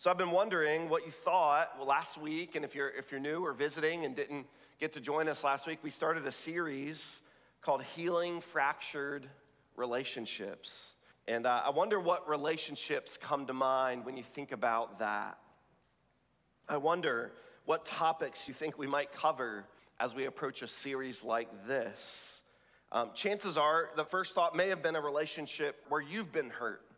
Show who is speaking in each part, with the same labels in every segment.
Speaker 1: So I've been wondering what you thought well, last week, and if you're if you're new or visiting and didn't get to join us last week, we started a series called "Healing Fractured Relationships," and uh, I wonder what relationships come to mind when you think about that. I wonder what topics you think we might cover as we approach a series like this. Um, chances are, the first thought may have been a relationship where you've been hurt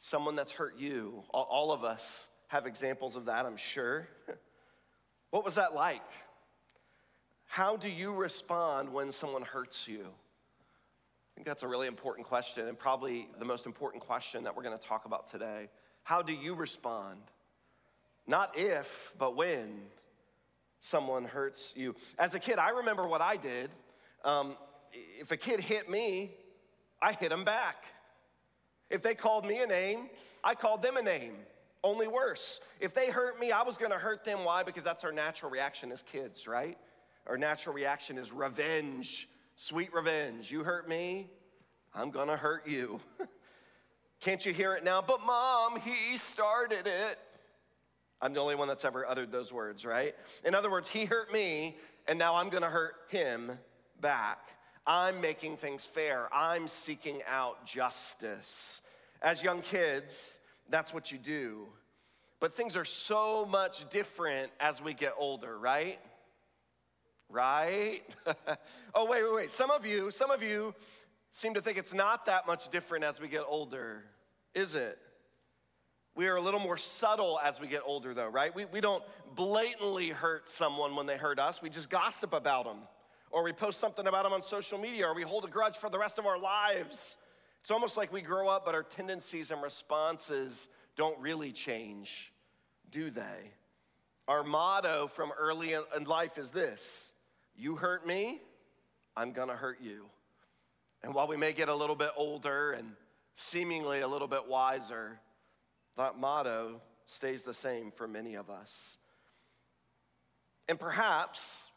Speaker 1: someone that's hurt you. All of us have examples of that, I'm sure. what was that like? How do you respond when someone hurts you? I think that's a really important question, and probably the most important question that we're going to talk about today. How do you respond? Not if, but when someone hurts you. As a kid, I remember what I did. Um, if a kid hit me, I hit him back. If they called me a name, I called them a name. Only worse. If they hurt me, I was gonna hurt them. Why? Because that's our natural reaction as kids, right? Our natural reaction is revenge, sweet revenge. You hurt me, I'm gonna hurt you. Can't you hear it now? But mom, he started it. I'm the only one that's ever uttered those words, right? In other words, he hurt me, and now I'm gonna hurt him back. I'm making things fair. I'm seeking out justice. As young kids, that's what you do. But things are so much different as we get older, right? Right? oh, wait, wait, wait. Some of you, some of you seem to think it's not that much different as we get older, is it? We are a little more subtle as we get older, though, right? We, we don't blatantly hurt someone when they hurt us, we just gossip about them or we post something about them on social media, or we hold a grudge for the rest of our lives. It's almost like we grow up, but our tendencies and responses don't really change, do they? Our motto from early in life is this You hurt me, I'm gonna hurt you. And while we may get a little bit older and seemingly a little bit wiser, that motto stays the same for many of us. And perhaps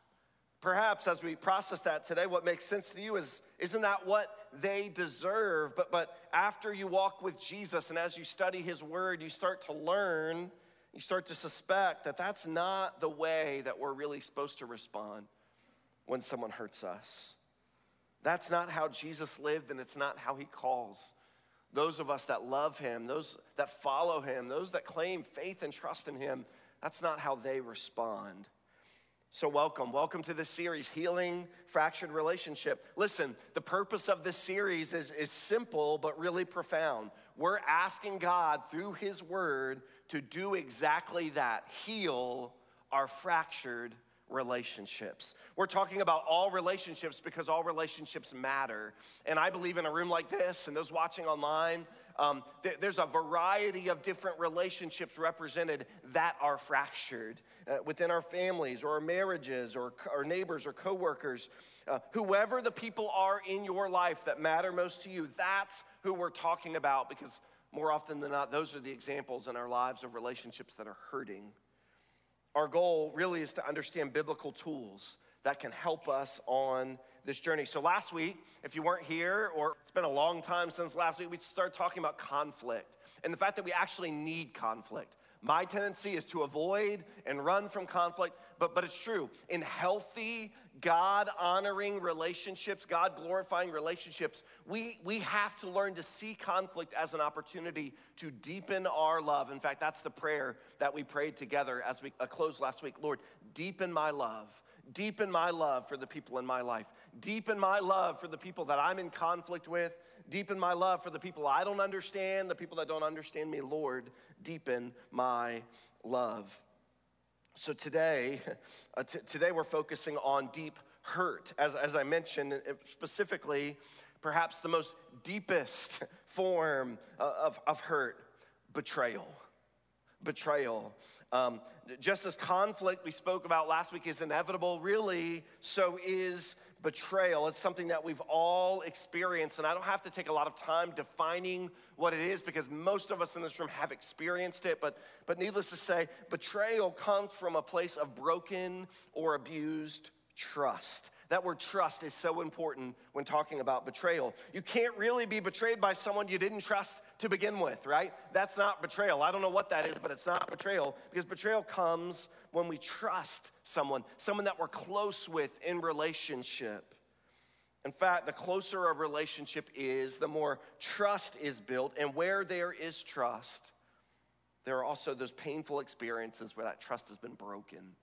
Speaker 1: Perhaps as we process that today, what makes sense to you is isn't that what they deserve? But, but after you walk with Jesus and as you study his word, you start to learn, you start to suspect that that's not the way that we're really supposed to respond when someone hurts us. That's not how Jesus lived, and it's not how he calls those of us that love him, those that follow him, those that claim faith and trust in him. That's not how they respond. So, welcome. Welcome to this series, Healing Fractured Relationship. Listen, the purpose of this series is, is simple but really profound. We're asking God through His Word to do exactly that heal our fractured relationships. We're talking about all relationships because all relationships matter. And I believe in a room like this and those watching online, um, th- there's a variety of different relationships represented that are fractured uh, within our families or our marriages or our neighbors or coworkers. Uh, whoever the people are in your life that matter most to you, that's who we're talking about because more often than not, those are the examples in our lives of relationships that are hurting. Our goal really is to understand biblical tools that can help us on this journey. So, last week, if you weren't here, or it's been a long time since last week, we started talking about conflict and the fact that we actually need conflict. My tendency is to avoid and run from conflict, but, but it's true. In healthy, God honoring relationships, God glorifying relationships, we, we have to learn to see conflict as an opportunity to deepen our love. In fact, that's the prayer that we prayed together as we uh, closed last week. Lord, deepen my love. Deepen my love for the people in my life. Deepen my love for the people that I'm in conflict with. Deepen my love for the people I don't understand, the people that don't understand me. Lord, deepen my love. So today, uh, t- today we're focusing on deep hurt. As, as I mentioned, specifically, perhaps the most deepest form uh, of, of hurt betrayal. Betrayal. Um, just as conflict we spoke about last week is inevitable, really, so is betrayal. It's something that we've all experienced, and I don't have to take a lot of time defining what it is because most of us in this room have experienced it. But, but needless to say, betrayal comes from a place of broken or abused trust. That word trust is so important when talking about betrayal. You can't really be betrayed by someone you didn't trust to begin with, right? That's not betrayal. I don't know what that is, but it's not betrayal because betrayal comes when we trust someone, someone that we're close with in relationship. In fact, the closer a relationship is, the more trust is built. And where there is trust, there are also those painful experiences where that trust has been broken.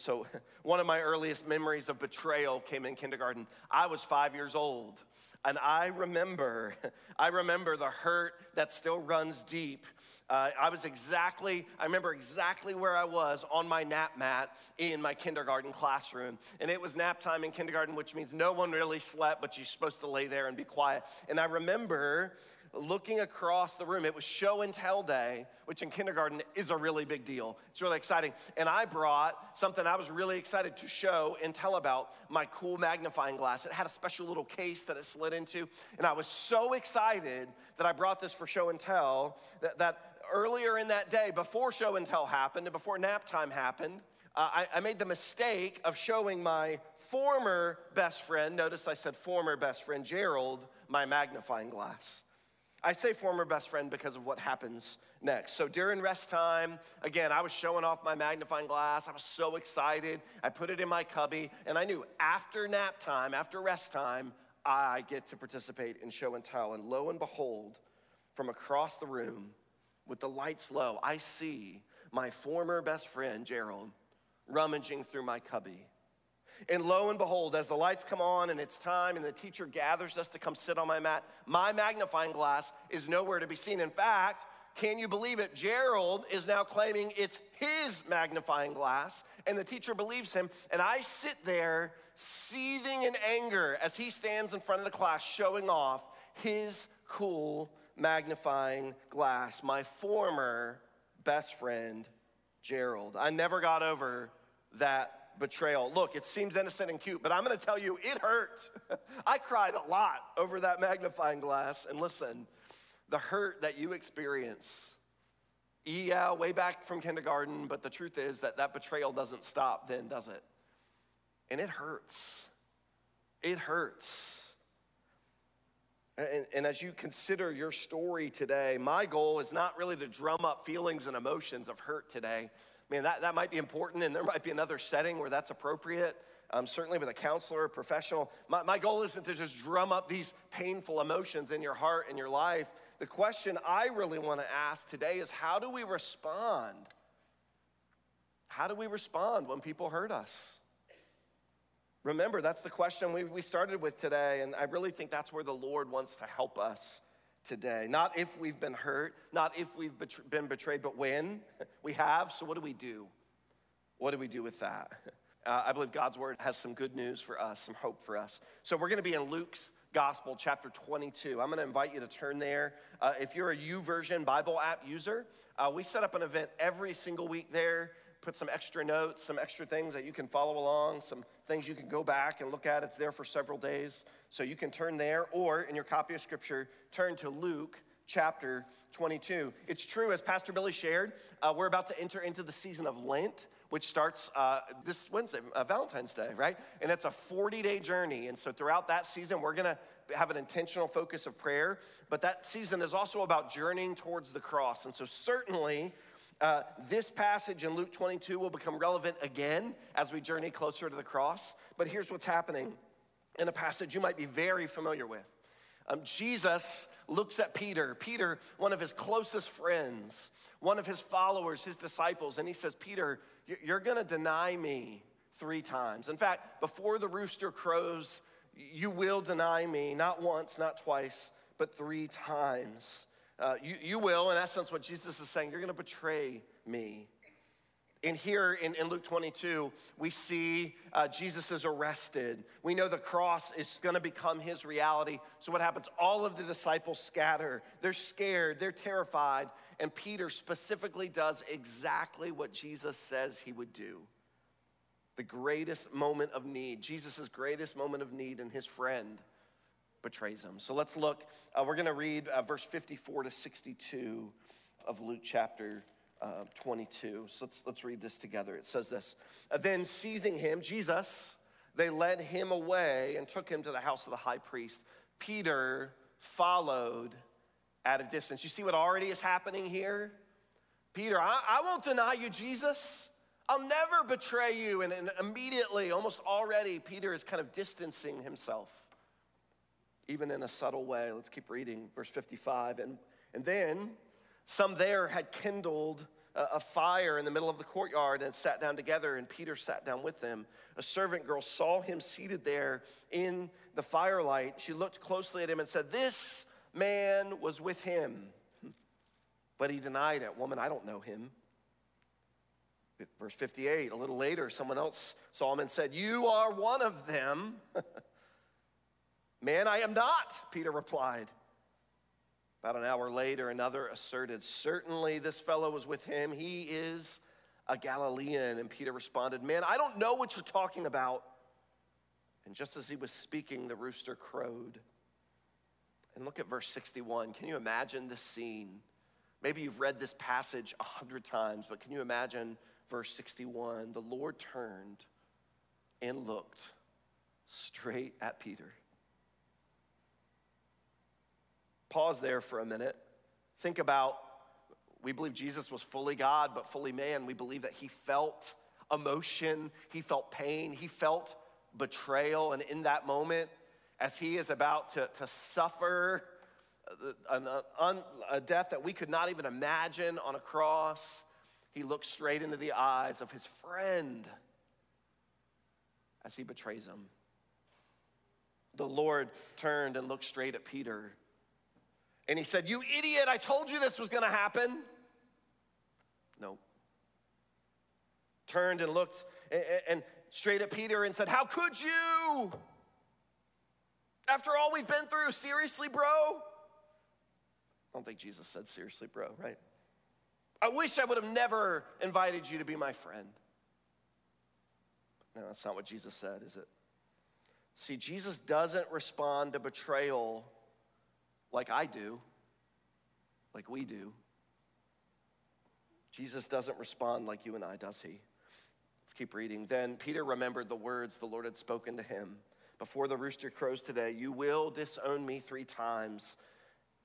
Speaker 1: So, one of my earliest memories of betrayal came in kindergarten. I was five years old, and I remember, I remember the hurt that still runs deep. Uh, I was exactly, I remember exactly where I was on my nap mat in my kindergarten classroom. And it was nap time in kindergarten, which means no one really slept, but you're supposed to lay there and be quiet. And I remember looking across the room. It was show and tell day, which in kindergarten is a really big deal. It's really exciting. And I brought something I was really excited to show and tell about my cool magnifying glass. It had a special little case that it slid into. And I was so excited that I brought this for show and tell that, that earlier in that day, before show and tell happened and before nap time happened, uh, I, I made the mistake of showing my former best friend, notice I said former best friend, Gerald, my magnifying glass. I say former best friend because of what happens next. So during rest time, again, I was showing off my magnifying glass. I was so excited. I put it in my cubby, and I knew after nap time, after rest time, I get to participate in show and tell. And lo and behold, from across the room, with the lights low, I see my former best friend, Gerald, rummaging through my cubby. And lo and behold, as the lights come on and it's time and the teacher gathers us to come sit on my mat, my magnifying glass is nowhere to be seen. In fact, can you believe it? Gerald is now claiming it's his magnifying glass, and the teacher believes him. And I sit there seething in anger as he stands in front of the class showing off his cool magnifying glass, my former best friend, Gerald. I never got over that betrayal. Look, it seems innocent and cute, but I'm gonna tell you, it hurt. I cried a lot over that magnifying glass. And listen, the hurt that you experience, yeah, way back from kindergarten, but the truth is that that betrayal doesn't stop then, does it? And it hurts. It hurts. And, and, as you consider your story today, my goal is not really to drum up feelings and emotions of hurt today. Man, that, that might be important, and there might be another setting where that's appropriate, um, certainly with a counselor or professional. My, my goal isn't to just drum up these painful emotions in your heart and your life. The question I really want to ask today is how do we respond? How do we respond when people hurt us? Remember, that's the question we, we started with today, and I really think that's where the Lord wants to help us today. Not if we've been hurt, not if we've been betrayed, but when we have. So, what do we do? What do we do with that? Uh, I believe God's word has some good news for us, some hope for us. So, we're going to be in Luke's Gospel, chapter 22. I'm going to invite you to turn there. Uh, if you're a YouVersion Bible app user, uh, we set up an event every single week there put some extra notes, some extra things that you can follow along, some things you can go back and look at. It's there for several days. So you can turn there, or in your copy of Scripture, turn to Luke chapter 22. It's true, as Pastor Billy shared, uh, we're about to enter into the season of Lent, which starts uh, this Wednesday, uh, Valentine's Day, right? And it's a 40 day journey. And so throughout that season, we're gonna have an intentional focus of prayer. But that season is also about journeying towards the cross. And so, certainly, Uh, this passage in Luke 22 will become relevant again as we journey closer to the cross. But here's what's happening in a passage you might be very familiar with. Um, Jesus looks at Peter, Peter, one of his closest friends, one of his followers, his disciples, and he says, Peter, you're gonna deny me three times. In fact, before the rooster crows, you will deny me, not once, not twice, but three times. Uh, you, you will, in essence, what Jesus is saying, you're gonna betray me. And here in, in Luke 22, we see uh, Jesus is arrested. We know the cross is going to become his reality. So, what happens? All of the disciples scatter. They're scared, they're terrified. And Peter specifically does exactly what Jesus says he would do. The greatest moment of need, Jesus' greatest moment of need, and his friend betrays him. So, let's look. Uh, we're going to read uh, verse 54 to 62 of Luke chapter uh, 22. So let's, let's read this together. It says this uh, Then seizing him, Jesus, they led him away and took him to the house of the high priest. Peter followed at a distance. You see what already is happening here? Peter, I, I won't deny you, Jesus. I'll never betray you. And, and immediately, almost already, Peter is kind of distancing himself, even in a subtle way. Let's keep reading, verse 55. And, and then some there had kindled a fire in the middle of the courtyard and sat down together, and Peter sat down with them. A servant girl saw him seated there in the firelight. She looked closely at him and said, This man was with him. But he denied it. Woman, I don't know him. Verse 58, a little later, someone else saw him and said, You are one of them. Man, I am not, Peter replied. About an hour later, another asserted, Certainly this fellow was with him. He is a Galilean. And Peter responded, Man, I don't know what you're talking about. And just as he was speaking, the rooster crowed. And look at verse 61. Can you imagine this scene? Maybe you've read this passage a hundred times, but can you imagine verse 61? The Lord turned and looked straight at Peter. Pause there for a minute. Think about we believe Jesus was fully God, but fully man. We believe that he felt emotion, he felt pain, he felt betrayal. And in that moment, as he is about to, to suffer uh, a, a, uh, a death that we could not even imagine on a cross, he looks straight into the eyes of his friend as he betrays him. The Lord turned and looked straight at Peter and he said, You idiot, I told you this was gonna happen. No. Turned and looked and straight at Peter and said, How could you? After all we've been through, seriously, bro? I don't think Jesus said seriously, bro, right? I wish I would have never invited you to be my friend. No, that's not what Jesus said, is it? See, Jesus doesn't respond to betrayal like I do, like we do. Jesus doesn't respond like you and I, does he? Let's keep reading. Then Peter remembered the words the Lord had spoken to him. Before the rooster crows today, you will disown me three times.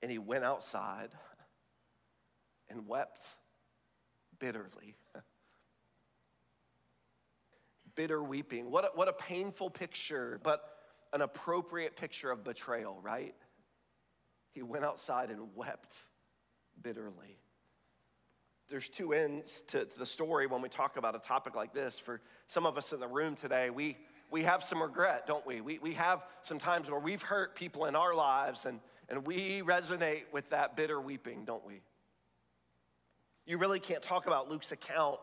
Speaker 1: And he went outside and wept bitterly. Bitter weeping. What a, what a painful picture, but an appropriate picture of betrayal, right? He went outside and wept bitterly. There's two ends to, to, the story when we talk about a topic like this. For some of us in the room today, we, we have some regret, don't we? we? We have some times where we've hurt people in our lives and, and we resonate with that bitter weeping, don't we? You really can't talk about Luke's account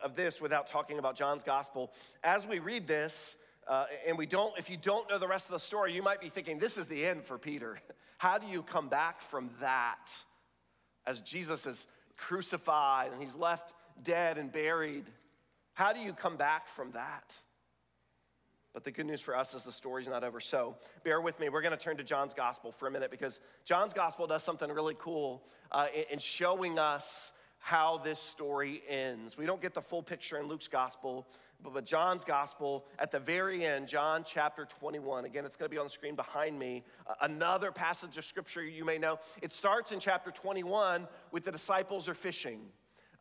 Speaker 1: of this without talking about John's gospel. As we read this, uh, and we don't, if you don't know the rest of the story, you might be thinking, this is the end for Peter. How do you come back from that as Jesus is crucified and he's left dead and buried? How do you come back from that? But the good news for us is the story's not over. So bear with me. We're going to turn to John's gospel for a minute because John's gospel does something really cool uh, in showing us how this story ends. We don't get the full picture in Luke's gospel, but John's gospel, at the very end, John chapter 21, again, it's going to be on the screen behind me. another passage of scripture you may know. It starts in chapter 21 with the disciples are fishing.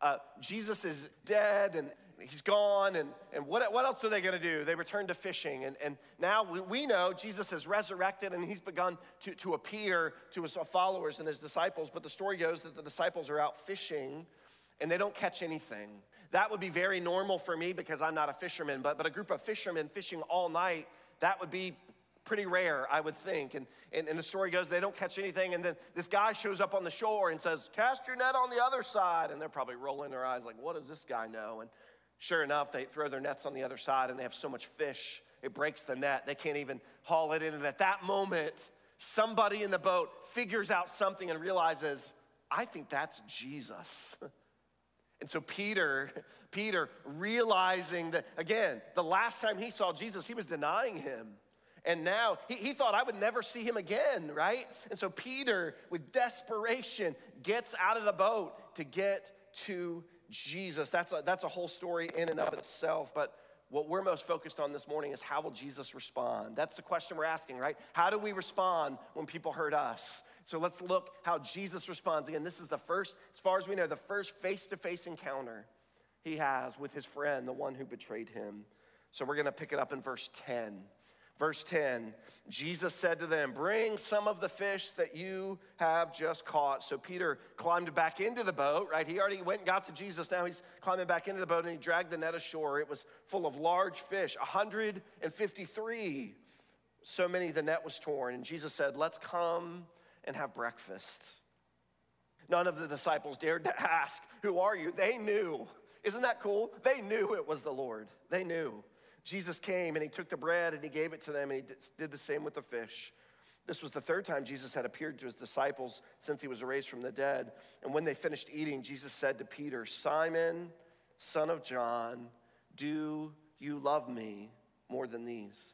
Speaker 1: Uh, Jesus is dead and he's gone, and, and what, what else are they going to do? They return to fishing. And, and now we, we know Jesus is resurrected and he's begun to, to appear to his followers and his disciples. But the story goes that the disciples are out fishing and they don't catch anything. That would be very normal for me because I'm not a fisherman, but, but a group of fishermen fishing all night, that would be pretty rare, I would think. And, and, and, the story goes, they don't catch anything. And then this guy shows up on the shore and says, Cast your net on the other side. And they're probably rolling their eyes, like, What does this guy know? And sure enough, they throw their nets on the other side and they have so much fish, it breaks the net. They can't even haul it in. And at that moment, somebody in the boat figures out something and realizes, I think that's Jesus. And so Peter, Peter realizing that, again, the last time he saw Jesus, he was denying him. And now he, he thought I would never see him again, right? And so Peter, with desperation, gets out of the boat to get to Jesus. That's a, that's a whole story in and of itself. But what we're most focused on this morning is how will Jesus respond? That's the question we're asking, right? How do we respond when people hurt us? So let's look how Jesus responds. Again, this is the first, as far as we know, the first face to face encounter he has with his friend, the one who betrayed him. So we're going to pick it up in verse 10. Verse 10 Jesus said to them, Bring some of the fish that you have just caught. So Peter climbed back into the boat, right? He already went and got to Jesus. Now he's climbing back into the boat and he dragged the net ashore. It was full of large fish, 153. So many the net was torn. And Jesus said, Let's come and have breakfast. None of the disciples dared to ask, Who are you? They knew. Isn't that cool? They knew it was the Lord. They knew. Jesus came and he took the bread and he gave it to them and he did the same with the fish. This was the third time Jesus had appeared to his disciples since he was raised from the dead. And when they finished eating, Jesus said to Peter, Simon, son of John, do you love me more than these?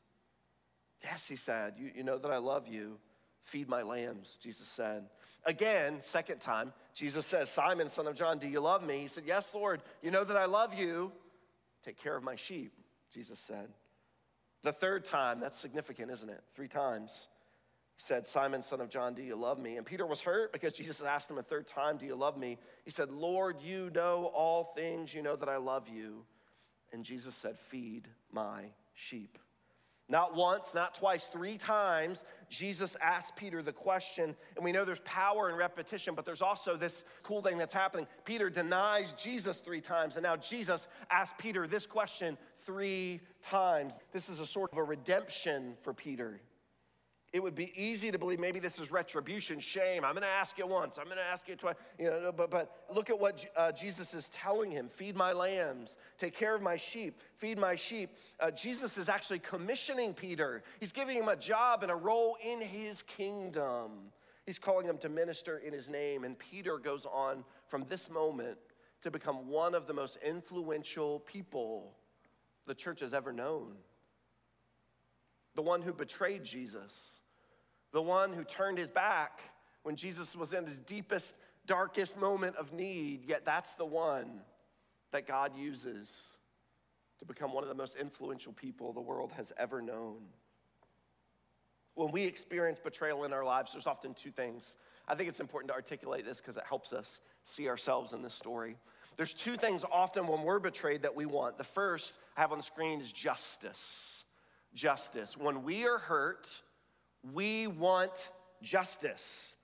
Speaker 1: Yes, he said, You, you know that I love you. Feed my lambs, Jesus said. Again, second time, Jesus says, Simon, son of John, do you love me? He said, Yes, Lord, you know that I love you. Take care of my sheep. Jesus said. The third time, that's significant, isn't it? Three times. He said, Simon, son of John, do you love me? And Peter was hurt because Jesus asked him a third time, Do you love me? He said, Lord, you know all things. You know that I love you. And Jesus said, Feed my sheep. Not once, not twice, three times, Jesus asked Peter the question. And we know there's power in repetition, but there's also this cool thing that's happening. Peter denies Jesus three times, and now Jesus asks Peter this question three times. This is a sort of a redemption for Peter. It would be easy to believe maybe this is retribution, shame. I'm going to ask you once, I'm going to ask you twice. You know, but, but look at what uh, Jesus is telling him feed my lambs, take care of my sheep, feed my sheep. Uh, Jesus is actually commissioning Peter, he's giving him a job and a role in his kingdom. He's calling him to minister in his name. And Peter goes on from this moment to become one of the most influential people the church has ever known. The one who betrayed Jesus the one who turned his back when Jesus was in his deepest, darkest moment of need, yet that's the one that God uses to become one of the most influential people the world has ever known. When we experience betrayal in our lives, there's often two things. I think it's important to articulate this because it helps us see ourselves in this story. There's two things often when we're betrayed that we want. The first I have on the screen is justice. Justice. When we are hurt, we want justice.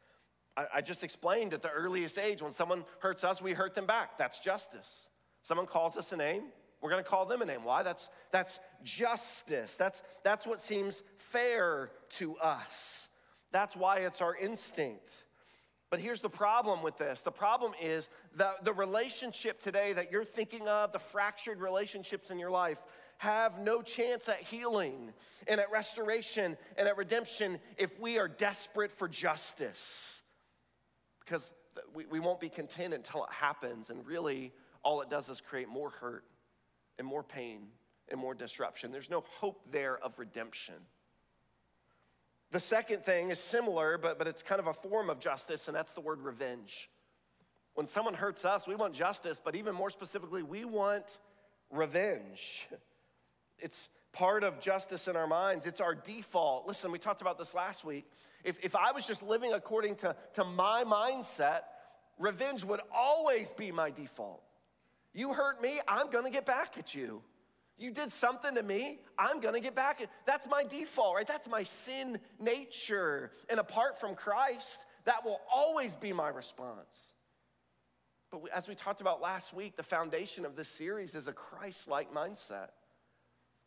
Speaker 1: I, just explained at the earliest age when someone hurts us, we hurt them back. That's justice. Someone calls us a name, we're going to call them a name. Why? That's, that's justice. That's, that's what seems fair to us. That's why it's our instinct. But here's the problem with this the problem is that the relationship today that you're thinking of, the fractured relationships in your life, have no chance at healing and at restoration and at redemption if we are desperate for justice. Because we, we won't be content until it happens, and really all it does is create more hurt and more pain and more disruption. There's no hope there of redemption. The second thing is similar, but, but it's kind of a form of justice, and that's the word revenge. When someone hurts us, we want justice, but even more specifically, we want revenge. It's part of justice in our minds. It's our default. Listen, we talked about this last week. If, if I was just living according to, to my mindset, revenge would always be my default. You hurt me, I'm gonna get back at you. You did something to me, I'm gonna get back at That's my default, right? That's my sin nature. And apart from Christ, that will always be my response. But as we talked about last week, the foundation of this series is a Christ like mindset.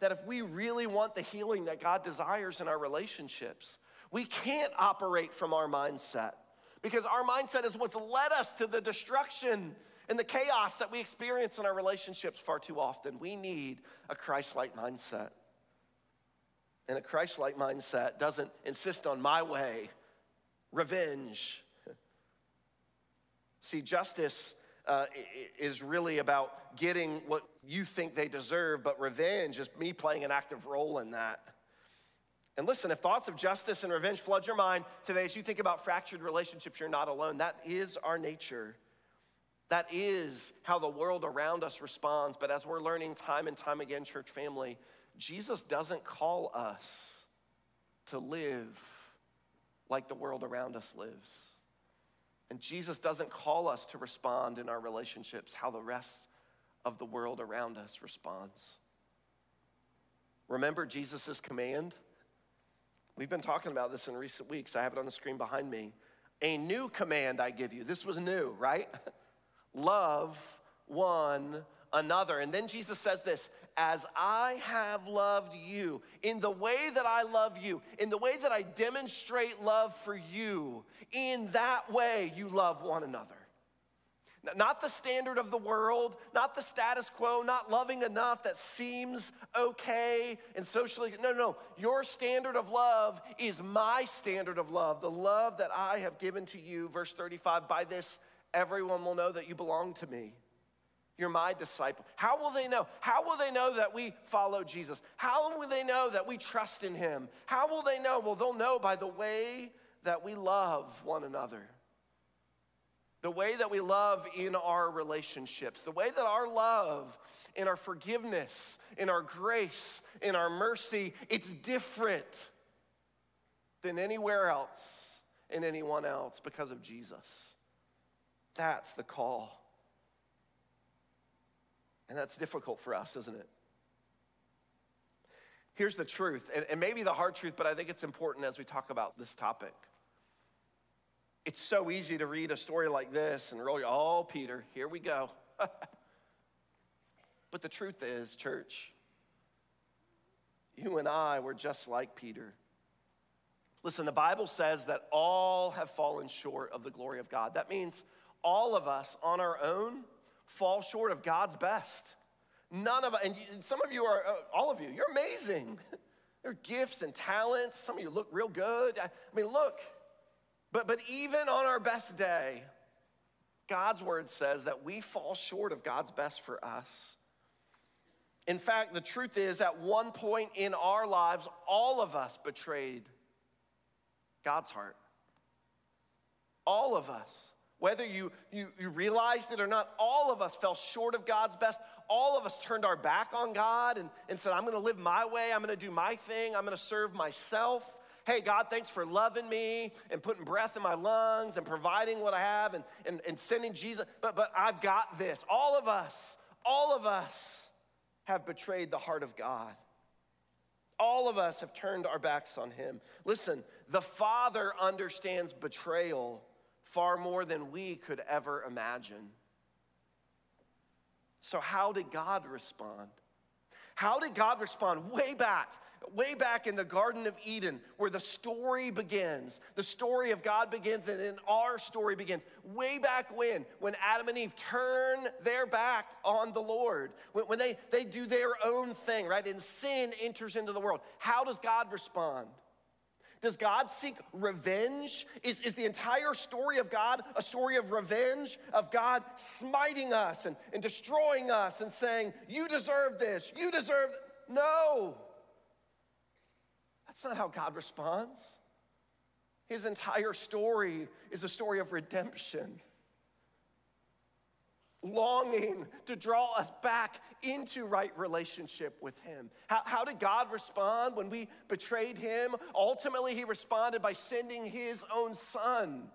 Speaker 1: That if we really want the healing that God desires in our relationships, we can't operate from our mindset because our mindset is what's led us to the destruction and the chaos that we experience in our relationships far too often. We need a Christ like mindset. And a Christ like mindset doesn't insist on my way, revenge. See, justice uh, is really about getting what you think they deserve, but revenge is me playing an active role in that. And listen, if thoughts of justice and revenge flood your mind today as you think about fractured relationships, you're not alone. That is our nature. That is how the world around us responds. But as we're learning time and time again, church family, Jesus doesn't call us to live like the world around us lives. And Jesus doesn't call us to respond in our relationships how the rest of the world around us responds. Remember Jesus' command? We've been talking about this in recent weeks. I have it on the screen behind me. A new command I give you. This was new, right? love one another. And then Jesus says this as I have loved you, in the way that I love you, in the way that I demonstrate love for you, in that way you love one another. Not the standard of the world, not the status quo, not loving enough that seems okay and socially. No, no, no. Your standard of love is my standard of love, the love that I have given to you. Verse 35 By this, everyone will know that you belong to me. You're my disciple. How will they know? How will they know that we follow Jesus? How will they know that we trust in him? How will they know? Well, they'll know by the way that we love one another. The way that we love in our relationships, the way that our love, in our forgiveness, in our grace, in our mercy, it's different than anywhere else and anyone else because of Jesus. That's the call. And that's difficult for us, isn't it? Here's the truth, and, and maybe the hard truth, but I think it's important as we talk about this topic. It's so easy to read a story like this and roll your, oh, Peter, here we go. but the truth is, church, you and I were just like Peter. Listen, the Bible says that all have fallen short of the glory of God. That means all of us on our own fall short of God's best. None of us, and some of you are, uh, all of you, you're amazing. There are gifts and talents. Some of you look real good. I, I mean, look, but, but even on our best day, God's word says that we fall short of God's best for us. In fact, the truth is, at one point in our lives, all of us betrayed God's heart. All of us. Whether you, you, you realized it or not, all of us fell short of God's best. All of us turned our back on God and, and said, I'm gonna live my way, I'm gonna do my thing, I'm gonna serve myself. Hey, God, thanks for loving me and putting breath in my lungs and providing what I have and, and, and sending Jesus. But, but I've got this. All of us, all of us have betrayed the heart of God. All of us have turned our backs on Him. Listen, the Father understands betrayal far more than we could ever imagine. So, how did God respond? How did God respond? Way back, way back in the Garden of Eden, where the story begins. The story of God begins, and then our story begins. Way back when, when Adam and Eve turn their back on the Lord, when, when they, they do their own thing, right? And sin enters into the world. How does God respond? Does God seek revenge? Is, is the entire story of God a story of revenge, of God smiting us and, and destroying us and saying, You deserve this, you deserve. No. That's not how God responds. His entire story is a story of redemption longing to draw us back into right relationship with Him. How, how, did God respond when we betrayed Him? Ultimately, He responded by sending His own Son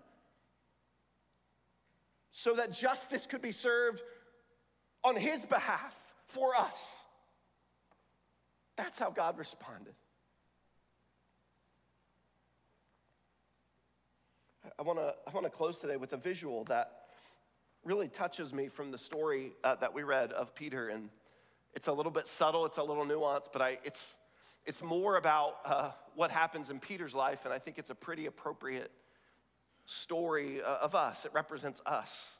Speaker 1: so that justice could be served on his behalf for us. That's how God responded. I want to I want to close today with a visual that really touches me from the story uh, that we read of Peter, and it's a little bit subtle, it's a little nuanced, but I, it's it's more about uh, what happens in Peter's life, and I think it's a pretty appropriate story uh, of us. It represents us.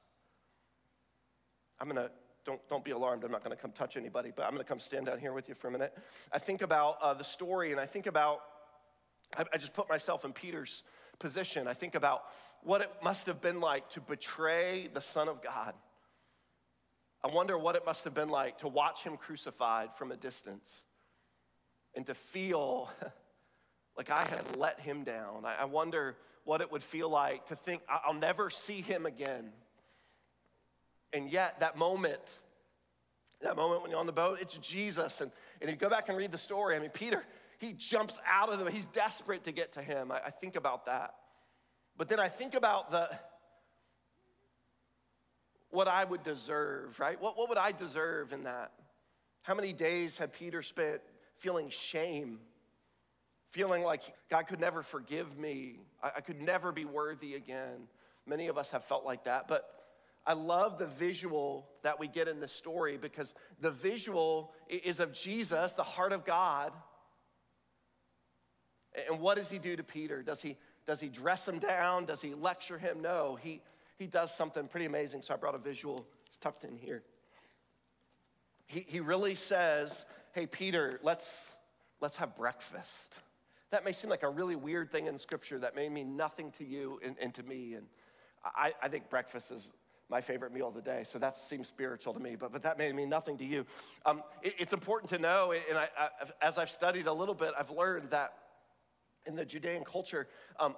Speaker 1: I'm gonna don't, don't be alarmed. I'm not going to come touch anybody, but I'm going to come stand down here with you for a minute. I think about uh, the story and I think about, I, I just put myself in Peter's position. I think about what it must have been like to betray the Son of God. I wonder what it must have been like to watch him crucified from a distance and to feel like I had let him down. I wonder what it would feel like to think I'll never see him again. And yet, that moment, that moment when you're on the boat, it's Jesus. And, and you go back and read the story. I mean, Peter, he jumps out of the, he's desperate to get to him. I, I think about that. But then I think about the, what I would deserve, right? What, what would I deserve in that? How many days had Peter spent feeling shame, feeling like God could never forgive me, I, I could never be worthy again? Many of us have felt like that. But I love the visual that we get in the story because the visual is of Jesus, the heart of God. And what does he do to Peter? Does he, does he dress him down? Does he lecture him? No, he, he does something pretty amazing. So I brought a visual, it's tucked in here. He, he really says, Hey, Peter, let's, let's have breakfast. That may seem like a really weird thing in scripture that may mean nothing to you and, and to me. And I, I think breakfast is my favorite meal of the day. So that seems spiritual to me, but, but that may mean nothing to you. Um, it, it's important to know, and I, I, as I've studied a little bit, I've learned that in the Judean culture, um,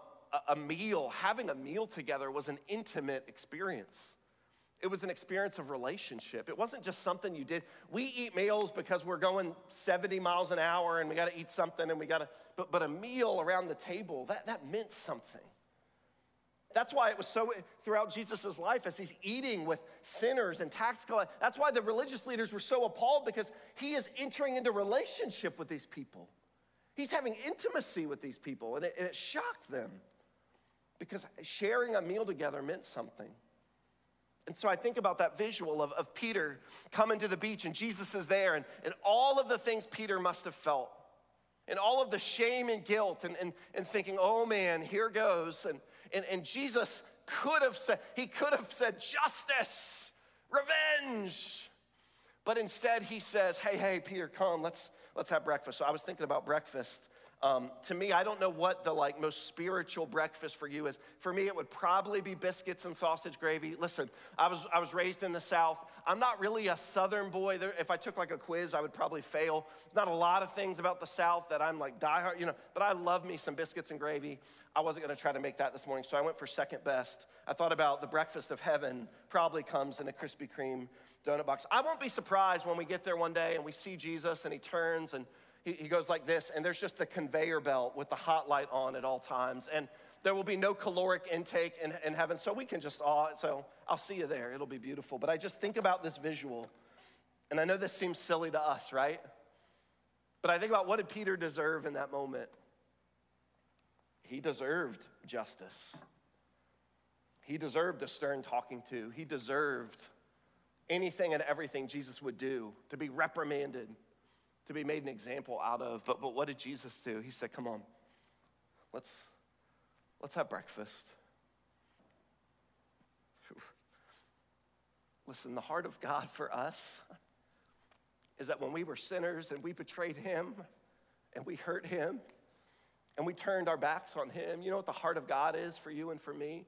Speaker 1: a, meal, having a meal together was an intimate experience. It was an experience of relationship. It wasn't just something you did. We eat meals because we're going 70 miles an hour and we got to eat something and we got to, but, but a meal around the table, that, that meant something. That's why it was so throughout Jesus' life as he's eating with sinners and tax collectors. That's why the religious leaders were so appalled because he is entering into relationship with these people. He's having intimacy with these people, and it, and it shocked them because sharing a meal together meant something. And so I think about that visual of, of Peter coming to the beach and Jesus is there, and, and all of the things Peter must have felt, and all of the shame and guilt, and, and, and thinking, oh man, here goes. And, and, and Jesus could have said, he could have said, justice, revenge. But instead, he says, hey, hey, Peter, come, let's, let's have breakfast. So I was thinking about breakfast um, to me, I don't know what the like most spiritual breakfast for you is. For me, it would probably be biscuits and sausage gravy. Listen, I was I was raised in the South. I'm not really a Southern boy. There, if I took like a quiz, I would probably fail. Not a lot of things about the South that I'm like diehard, you know. But I love me some biscuits and gravy. I wasn't going to try to make that this morning, so I went for second best. I thought about the breakfast of heaven. Probably comes in a Krispy Kreme donut box. I won't be surprised when we get there one day and we see Jesus and he turns and he, goes like this, and there's just the conveyor belt with the hot light on at all times. And there will be no caloric intake in, in heaven, so we can just, oh, so I'll see you there. It'll be beautiful. But I just think about this visual, and I know this seems silly to us, right? But I think about what did Peter deserve in that moment? He deserved justice. He deserved a stern talking to. He deserved anything and everything Jesus would do to be reprimanded, to be made an example out of. But, but what did Jesus do? He said, Come on, let's, let's have breakfast. Listen, the heart of God for us is that when we were sinners and we betrayed Him and we hurt Him and we turned our backs on Him, you know what the heart of God is for you and for me?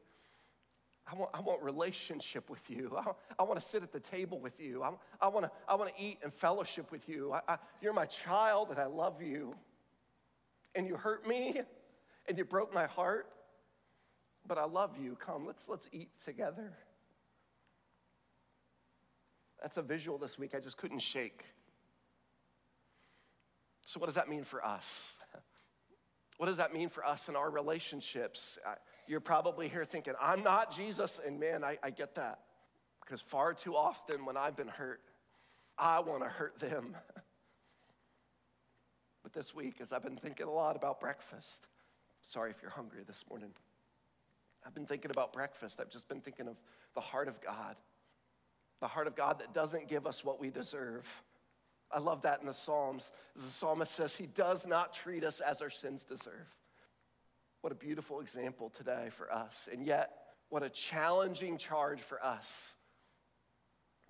Speaker 1: I want, I want relationship with you. I, I want to sit at the table with you. I, I, want, to, I want to eat and fellowship with you. I, I, you're my child and I love you. And you hurt me and you broke my heart, but I love you. Come, let's, let's eat together. That's a visual this week I just couldn't shake. So, what does that mean for us? What does that mean for us in our relationships? You're probably here thinking, I'm not Jesus. And man, I, I get that. Because far too often when I've been hurt, I want to hurt them. but this week, as I've been thinking a lot about breakfast, sorry if you're hungry this morning. I've been thinking about breakfast. I've just been thinking of the heart of God, the heart of God that doesn't give us what we deserve. I love that in the Psalms. As the psalmist says, He does not treat us as our sins deserve. What a beautiful example today for us. And yet, what a challenging charge for us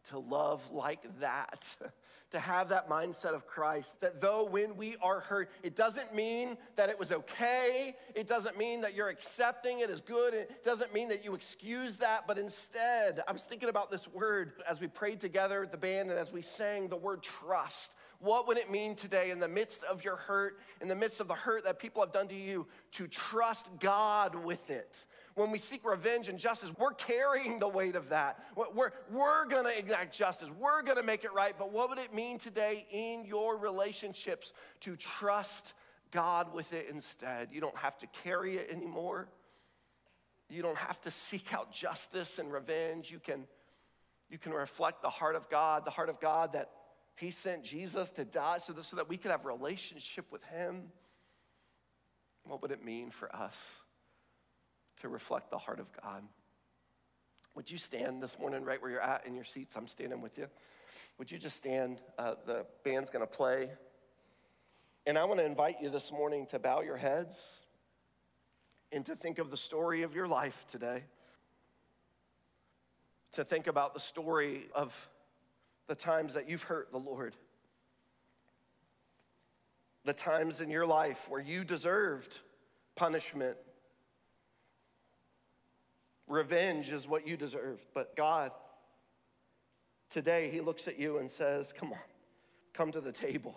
Speaker 1: to love like that, to have that mindset of Christ, that though when we are hurt, it doesn't mean that it was okay. It doesn't mean that you're accepting it as good. It doesn't mean that you excuse that, but instead, I was thinking about this word as we prayed together at the band and as we sang the word trust. What would it mean today, in the midst of your hurt, in the midst of the hurt that people have done to you, to trust God with it? when we seek revenge and justice, we're carrying the weight of that. We're, we're gonna enact justice, we're gonna make it right. But what would it mean today in your relationships to trust God with it instead? You don't have to carry it anymore. You don't have to seek out justice and revenge. You can, you can reflect the heart of God, the heart of God that He sent Jesus to die so that, so that we could have relationship with Him. What would it mean for us? to reflect the heart of God. Would you stand this morning right where you're at in your seats? I'm standing with you. Would you just stand? Uh, the band's going to play. And I want to invite you this morning to bow your heads and to think of the story of your life today. To think about the story of the times that you've hurt the Lord. The times in your life where you deserved punishment Revenge is what you deserve. But God, today, He looks at you and says, Come on, come to the table.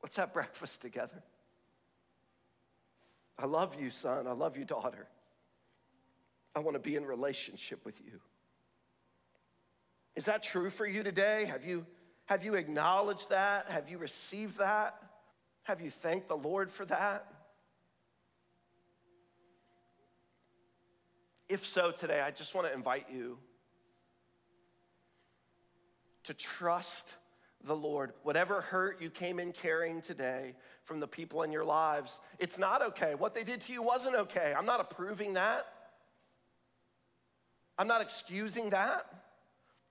Speaker 1: Let's have breakfast together. I love you, son. I love you, daughter. I want to be in relationship with you. Is that true for you today? Have you, have you acknowledged that? Have you received that? Have you thanked the Lord for that? If so, today, I just want to invite you to trust the Lord. Whatever hurt you came in carrying today from the people in your lives, it's not okay. What they did to you wasn't okay. I'm not approving that. I'm not excusing that.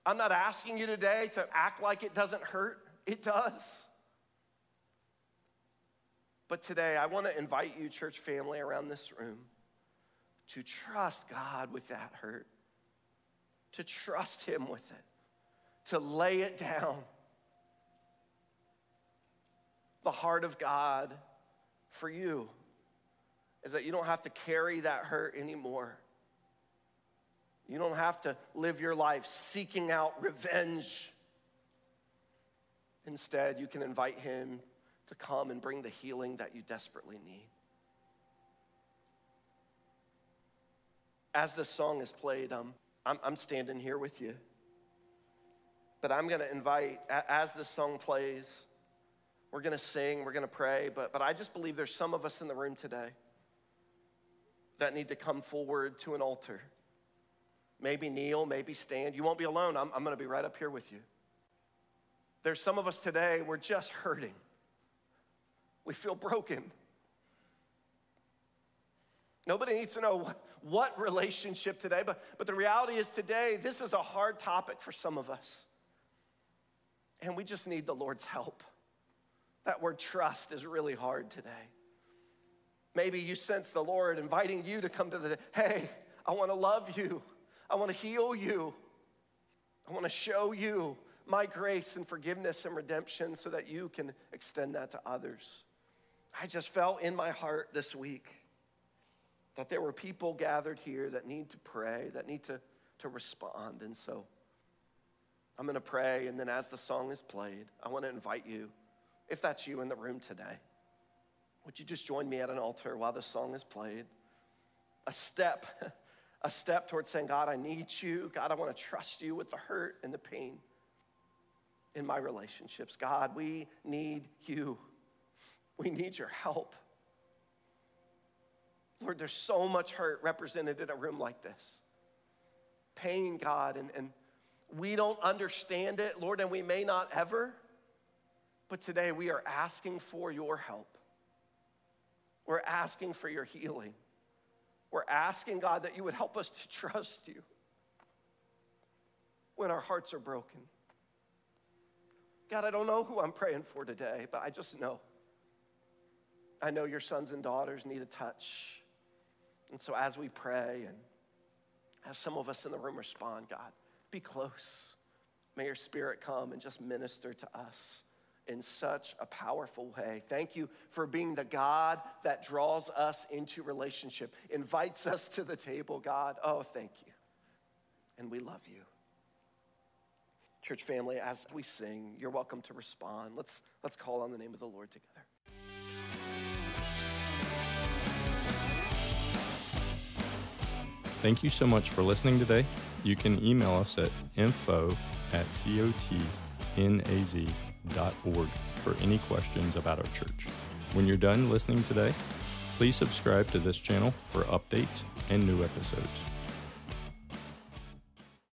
Speaker 1: I'm not asking you today to act like it doesn't hurt. It does. But today, I want to invite you, church family, around this room to trust God with that hurt, to trust Him with it, to lay it down. The heart of God for you is that you don't have to carry that hurt anymore. You don't have to live your life seeking out revenge. Instead, you can invite Him to come and bring the healing that you desperately need. as this song is played, um, I'm, I'm standing here with you. But I'm going to invite, as this song plays, we're going to sing, we're going to pray, but, but I just believe there's some of us in the room today that need to come forward to an altar. Maybe kneel, maybe stand. You won't be alone. I'm, I'm going to be right up here with you. There's some of us today, we're just hurting. We feel broken. Nobody needs to know what, what relationship today, but, but the reality is today, this is a hard topic for some of us. And we just need the Lord's help. That word trust is really hard today. Maybe you sense the Lord inviting you to come to the, hey, I want to love you. I want to heal you. I want to show you my grace and forgiveness and redemption so that you can extend that to others. I just felt in my heart this week that there were people gathered here that need to pray, that need to, to respond. And so I'm going to pray, and then as the song is played, I want to invite you, if that's you in the room today, would you just join me at an altar while the song is played? A step, a step towards saying, God, I need you. God, I want to trust you with the hurt and the pain in my relationships. God, we need you. We need your help. Lord, there's so much hurt represented in a room like this. Pain, God, and, and We don't understand it, Lord, and we may not ever. But today we are asking for your help. We're asking for your healing. We're asking, God, that you would help us to trust you when our hearts are broken. God, I don't know who I'm praying for today, but I just know. I know your sons and daughters need a touch. And so as we pray and as some of us in the room respond, God, be close. May your spirit come and just minister to us in such a powerful way. Thank you for being the God that draws us into relationship, invites us to the table, God. Oh, thank you. And we love you. Church family, as we sing, you're welcome to respond. Let's, let's call on the name of the Lord together.
Speaker 2: Thank you so much for listening today. You can email us at info at for any questions about our church. When you're done listening today, please subscribe to this channel for updates and new episodes.